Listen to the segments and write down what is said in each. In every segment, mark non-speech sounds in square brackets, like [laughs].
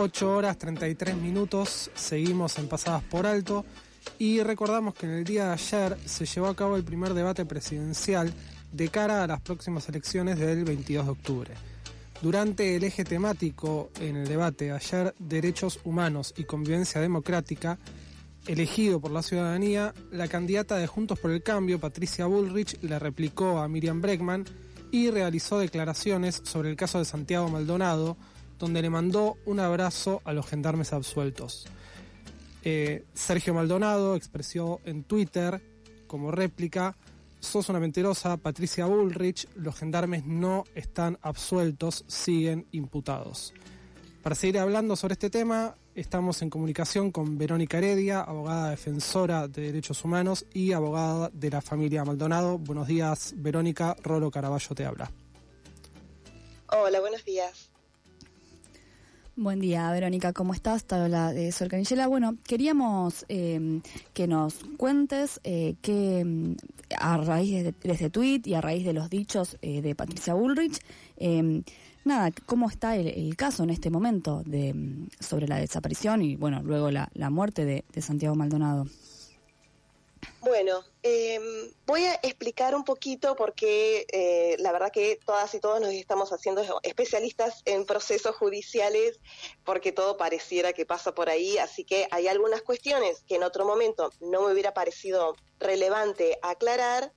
8 horas 33 minutos, seguimos en Pasadas por Alto y recordamos que en el día de ayer se llevó a cabo el primer debate presidencial de cara a las próximas elecciones del 22 de octubre. Durante el eje temático en el debate de ayer, Derechos Humanos y Convivencia Democrática, elegido por la ciudadanía, la candidata de Juntos por el Cambio, Patricia Bullrich, le replicó a Miriam Bregman y realizó declaraciones sobre el caso de Santiago Maldonado, donde le mandó un abrazo a los gendarmes absueltos. Eh, Sergio Maldonado expresó en Twitter como réplica, sos una mentirosa, Patricia Bullrich, los gendarmes no están absueltos, siguen imputados. Para seguir hablando sobre este tema, estamos en comunicación con Verónica Heredia, abogada defensora de derechos humanos y abogada de la familia Maldonado. Buenos días, Verónica. Rolo Caraballo te habla. Hola, buenos días. Buen día, Verónica, ¿cómo estás? Te habla de Sol Canillera. Bueno, queríamos eh, que nos cuentes eh, que mm, a raíz de, este tuit y a raíz de los dichos eh, de Patricia Bullrich, cómo está el, caso en este momento de mm, sobre la desaparición y, bueno, luego la, muerte de Santiago Maldonado. Bueno, em, voy a explicar un poquito porque eh, la verdad que todas y todos nos estamos haciendo especialistas en procesos judiciales porque todo pareciera que pasa por ahí, así que hay algunas cuestiones que en otro momento no me hubiera parecido relevante aclarar,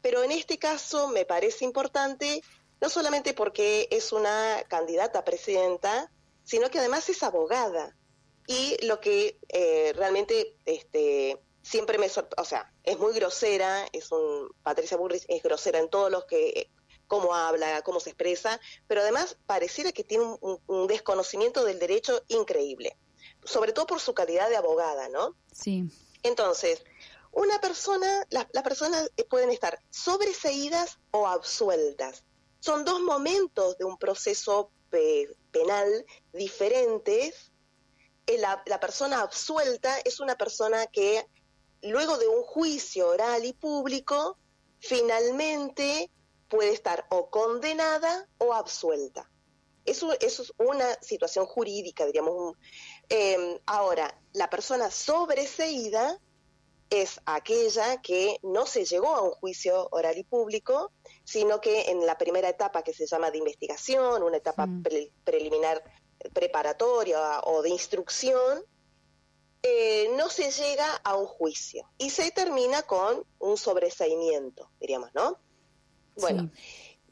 pero en este caso me parece importante no solamente porque es una candidata a presidenta, sino que además es abogada. Y lo que eh, realmente este, siempre me o sea, es muy grosera, es un Patricia Burris es grosera en todo lo que cómo habla, cómo se expresa, pero además pareciera que tiene un, desconocimiento del derecho increíble, sobre todo por su calidad de abogada, ¿no? Sí. Entonces, una persona, las personas pueden estar sobreseídas o absueltas. Son dos momentos de un proceso penal diferentes. Eh, la, persona absuelta es una persona que luego de un juicio oral y público, finalmente puede estar o condenada o absuelta. Eso, eso es una situación jurídica, diríamos. Em, ahora, la persona sobreseída es aquella que no se llegó a un juicio oral y público, sino que en la primera etapa que se llama de investigación, una etapa mm. preliminar preparatoria o de instrucción, eh, no se llega a un juicio y se termina con un sobreseimiento, diríamos, ¿no? Bueno,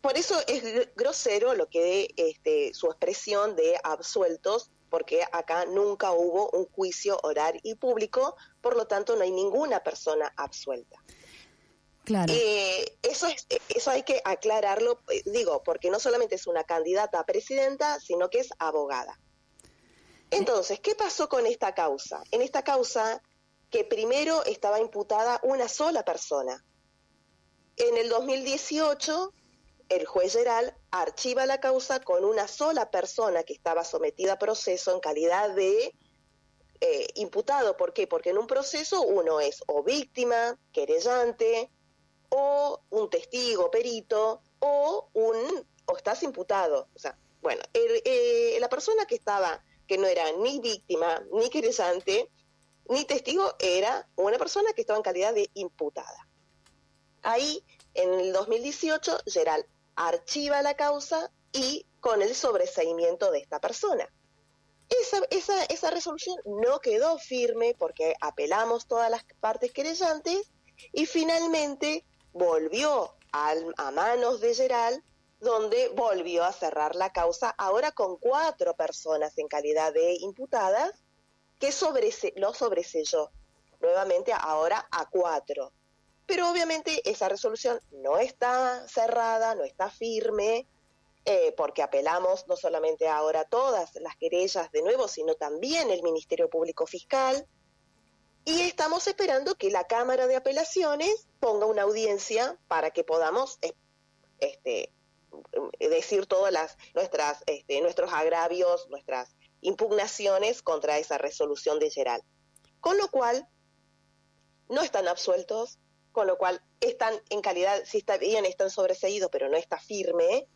por eso es grosero lo que este, su expresión de absueltos, porque acá nunca hubo un juicio oral y público, por lo tanto no hay ninguna persona absuelta. Claro. Eh, eso, es, eso hay que aclararlo, eh, digo, porque no solamente es una candidata a presidenta, sino que es abogada. Entonces, ¿qué pasó con esta causa? En esta causa, que primero estaba imputada una sola persona. En el 2018, el juez general archiva la causa con una sola persona que estaba sometida a proceso en calidad de eh, imputado. ¿Por qué? Porque en un proceso uno es o víctima, querellante, o un testigo, perito, o un o estás imputado. O sea, bueno, eh, la persona que estaba que no era ni víctima, ni querellante, ni testigo, era una persona que estaba en calidad de imputada. Ahí, en el 2018, Gerald archiva la causa y con el sobreseimiento de esta persona. Esa, esa, esa resolución no quedó firme porque apelamos todas las partes querellantes y finalmente volvió a manos de Gerald donde volvió a cerrar la causa, ahora con cuatro personas en calidad de imputadas, que lo sobreselló nuevamente ahora a cuatro. Pero obviamente esa resolución no está cerrada, no está firme, eh, porque apelamos no solamente ahora todas las querellas de nuevo, sino también el Ministerio Público Fiscal. Y estamos esperando que la Cámara de Apelaciones ponga una audiencia para que podamos este, decir todas las nuestras este, nuestros agravios, nuestras impugnaciones contra esa resolución de Geral. Con lo cual no están absueltos, con lo cual están en calidad, si está bien, están sobreseídos, pero no está firme.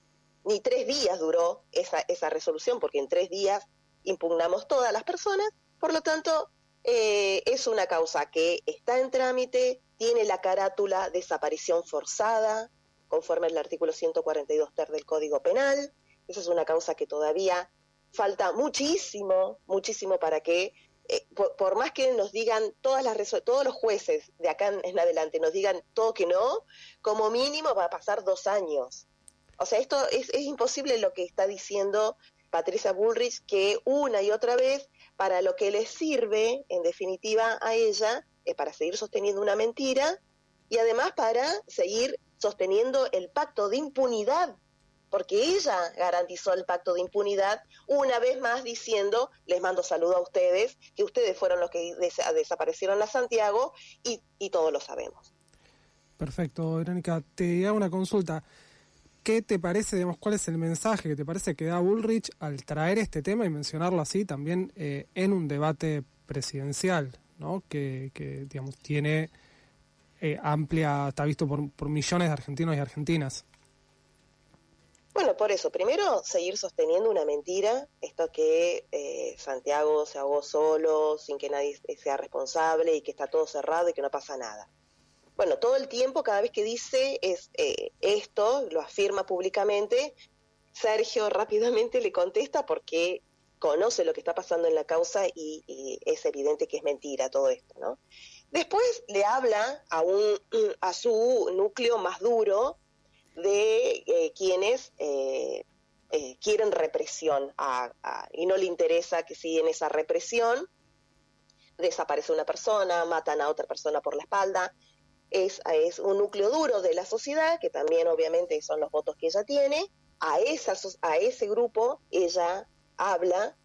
ni tres días duró esa, esa resolución, porque en tres días impugnamos todas las personas, por lo tanto, eh, es una causa que está en trámite, tiene la carátula desaparición forzada, conforme al artículo 142 ter del Código Penal. Esa es una causa que todavía falta muchísimo, muchísimo para que, eh, por, más que nos digan todas las todos los jueces de acá en adelante nos digan todo que no, como mínimo va a pasar dos años. O sea, esto es, es imposible lo que está diciendo Patricia Bullrich, que una y otra vez, para lo que le sirve, en definitiva, a ella, es para seguir sosteniendo una mentira y además para seguir sosteniendo el pacto de impunidad, porque ella garantizó el pacto de impunidad una vez más diciendo, les mando saludo a ustedes, que ustedes fueron los que desaparecieron a Santiago y, todos lo sabemos. Perfecto, Verónica. Te hago una consulta. ¿Qué te parece, digamos, cuál es el mensaje que te parece que da Bullrich al traer este tema y mencionarlo así también eh, en un debate presidencial, ¿no? que, digamos, tiene eh, amplia, está visto por, millones de argentinos y argentinas? Bueno, por eso, primero seguir sosteniendo una mentira, esto que eh, Santiago se ahogó solo, sin que nadie sea responsable y que está todo cerrado y que no pasa nada bueno, todo el tiempo, cada vez que dice eh, esto, lo afirma públicamente, Sergio rápidamente le contesta porque conoce lo que está pasando en la causa y, es evidente que es mentira todo esto, ¿no? Después le habla a, un, a su núcleo más duro de eh, quienes eh, quieren represión y no le interesa que siguen esa represión, desaparece una persona, matan a otra persona por la espalda, es, es un núcleo duro de la sociedad, que también obviamente son los votos que ella tiene, a, esa, a ese grupo ella habla,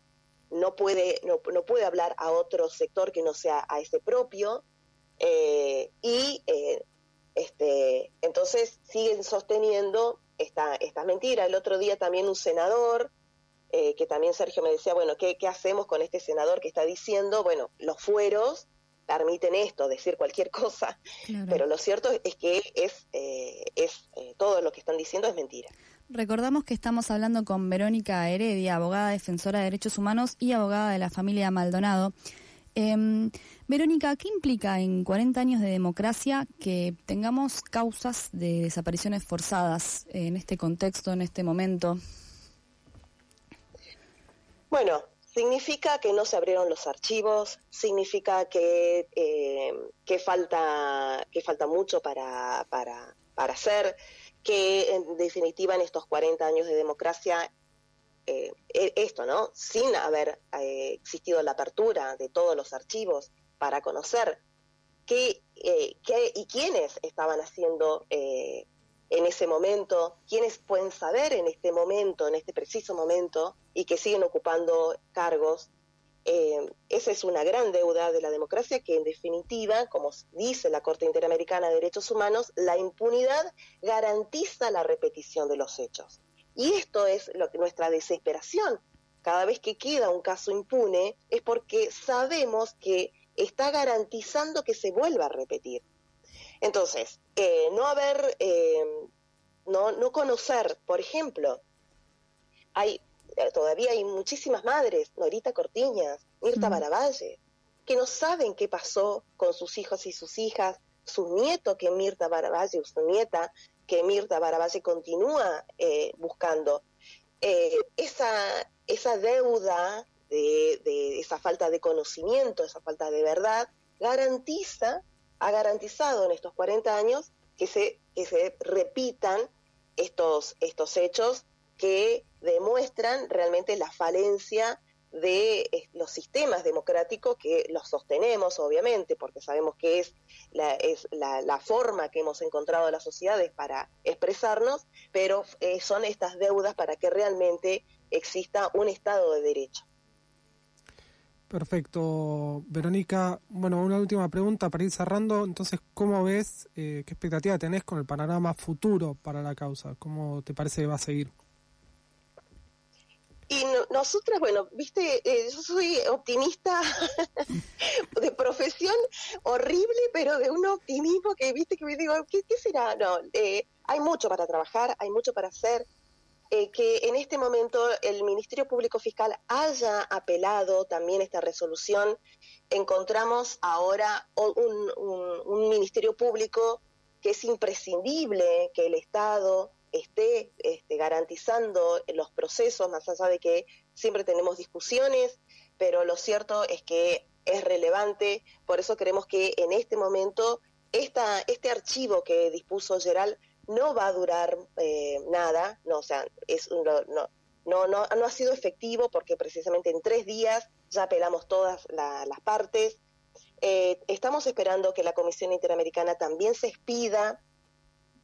no puede, no, no puede hablar a otro sector que no sea a ese propio, eh, y eh, este, entonces siguen sosteniendo esta, esta mentira. El otro día también un senador, eh, que también Sergio me decía, bueno, ¿qué, ¿qué hacemos con este senador que está diciendo, bueno, los fueros permiten esto, decir cualquier [laughs] cosa, pero lo cierto es que es, eh, es eh, todo lo que están diciendo es mentira. Recordamos que estamos hablando con Verónica Heredia, abogada defensora de derechos humanos y abogada de la familia Maldonado. Em, Verónica, ¿qué implica en 40 años de democracia que tengamos causas de desapariciones forzadas en este contexto, en este momento? Bueno, Significa que no se abrieron los archivos, significa que, eh, falta, que falta mucho para, para, para, hacer, que en definitiva en estos 40 años de democracia, eh, e, esto, ¿no? Sin haber eh, existido la apertura de todos los archivos para conocer qué, qué y quiénes estaban haciendo en ese momento, quiénes pueden saber en este momento, en este preciso momento, y que siguen ocupando cargos. Eh, esa es una gran deuda de la democracia que en definitiva, como dice la Corte Interamericana de Derechos Humanos, la impunidad garantiza la repetición de los hechos. Y esto es lo que nuestra desesperación. Cada vez que queda un caso impune es porque sabemos que está garantizando que se vuelva a repetir. Entonces, eh, no haber, eh, no, no conocer, por ejemplo, hay eh, todavía hay muchísimas madres, Norita Cortiñas, Mirta Baravalle, que no saben qué pasó con sus hijos y sus hijas, su nieto que Mirta Baravalle, su nieta que Mirta Baravalle continúa buscando. esa, esa deuda de, de, esa falta de conocimiento, esa falta de verdad, garantiza ha garantizado en estos 40 años que se, que se repitan estos, estos hechos que demuestran realmente la falencia de eh, los sistemas democráticos que los sostenemos, obviamente, porque sabemos que es la, es la, forma que hemos encontrado las sociedades para expresarnos, pero eh, son estas deudas para que realmente exista un Estado de Derecho. Perfecto, Verónica. Bueno, una última pregunta para ir cerrando. Entonces, ¿cómo ves, eh, qué expectativa tenés con el panorama futuro para la causa? ¿Cómo te parece que va a seguir? Nosotras, bueno, viste, eh, yo soy optimista [laughs] de profesión horrible, pero de un optimismo que, viste, que me digo, ¿qué, será? No, eh, hay mucho para trabajar, hay mucho para hacer, eh, que en este momento el Ministerio Público Fiscal haya apelado también esta resolución. Encontramos ahora un, Ministerio Público que es imprescindible que el Estado esté este, garantizando los procesos, más allá de que siempre tenemos discusiones, pero lo cierto es que es relevante, por eso queremos que en este momento esta, este archivo que dispuso Geral no va a durar eh, nada, no, o sea, es, no, no, no, no, ha sido efectivo porque precisamente en tres días ya apelamos todas las partes. Eh, estamos esperando que la Comisión Interamericana también se expida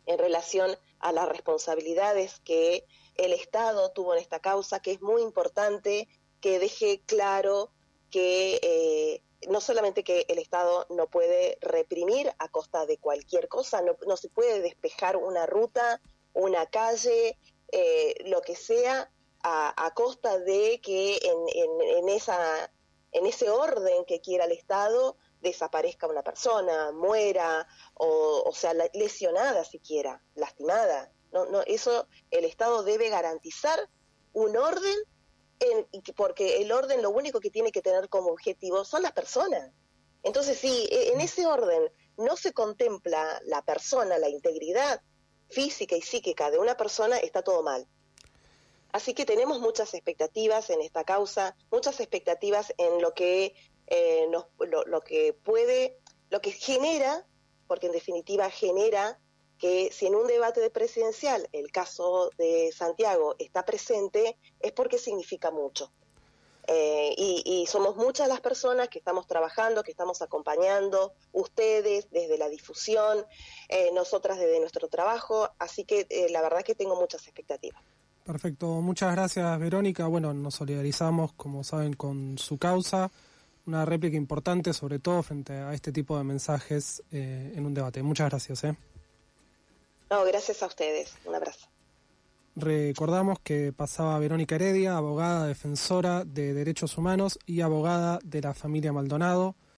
en relación a las responsabilidades que el Estado tuvo en esta causa, que es muy importante que deje claro que eh, no solamente que el Estado no puede reprimir a costa de cualquier cosa, no, se puede despejar una ruta, una calle, eh, lo que sea, a, costa de que en, esa, en ese orden que quiera el Estado desaparezca una persona, muera o, o sea lesionada siquiera, lastimada. No, no, eso el Estado debe garantizar un orden porque el orden lo único que tiene que tener como objetivo son las personas. Entonces, si e, en ese orden no se contempla la persona, la integridad física y psíquica de una persona, está todo mal. Así que tenemos muchas expectativas en esta causa, muchas expectativas en lo que eh, lo que puede, lo que genera, porque en definitiva genera que si en un debate presidencial el caso de Santiago está presente, es porque significa mucho. Eh, y, somos muchas las personas que estamos trabajando, que estamos acompañando, ustedes desde la difusión, eh, nosotras desde nuestro trabajo, así que la verdad que tengo muchas expectativas. Perfecto, muchas gracias Verónica. Bueno, nos solidarizamos, como saben, con su causa. Una réplica importante, sobre todo frente a este tipo de mensajes en un debate. Muchas gracias. ¿eh? No, gracias a ustedes. Un abrazo. Recordamos que pasaba Verónica Heredia, abogada defensora de derechos humanos y abogada de la familia Maldonado.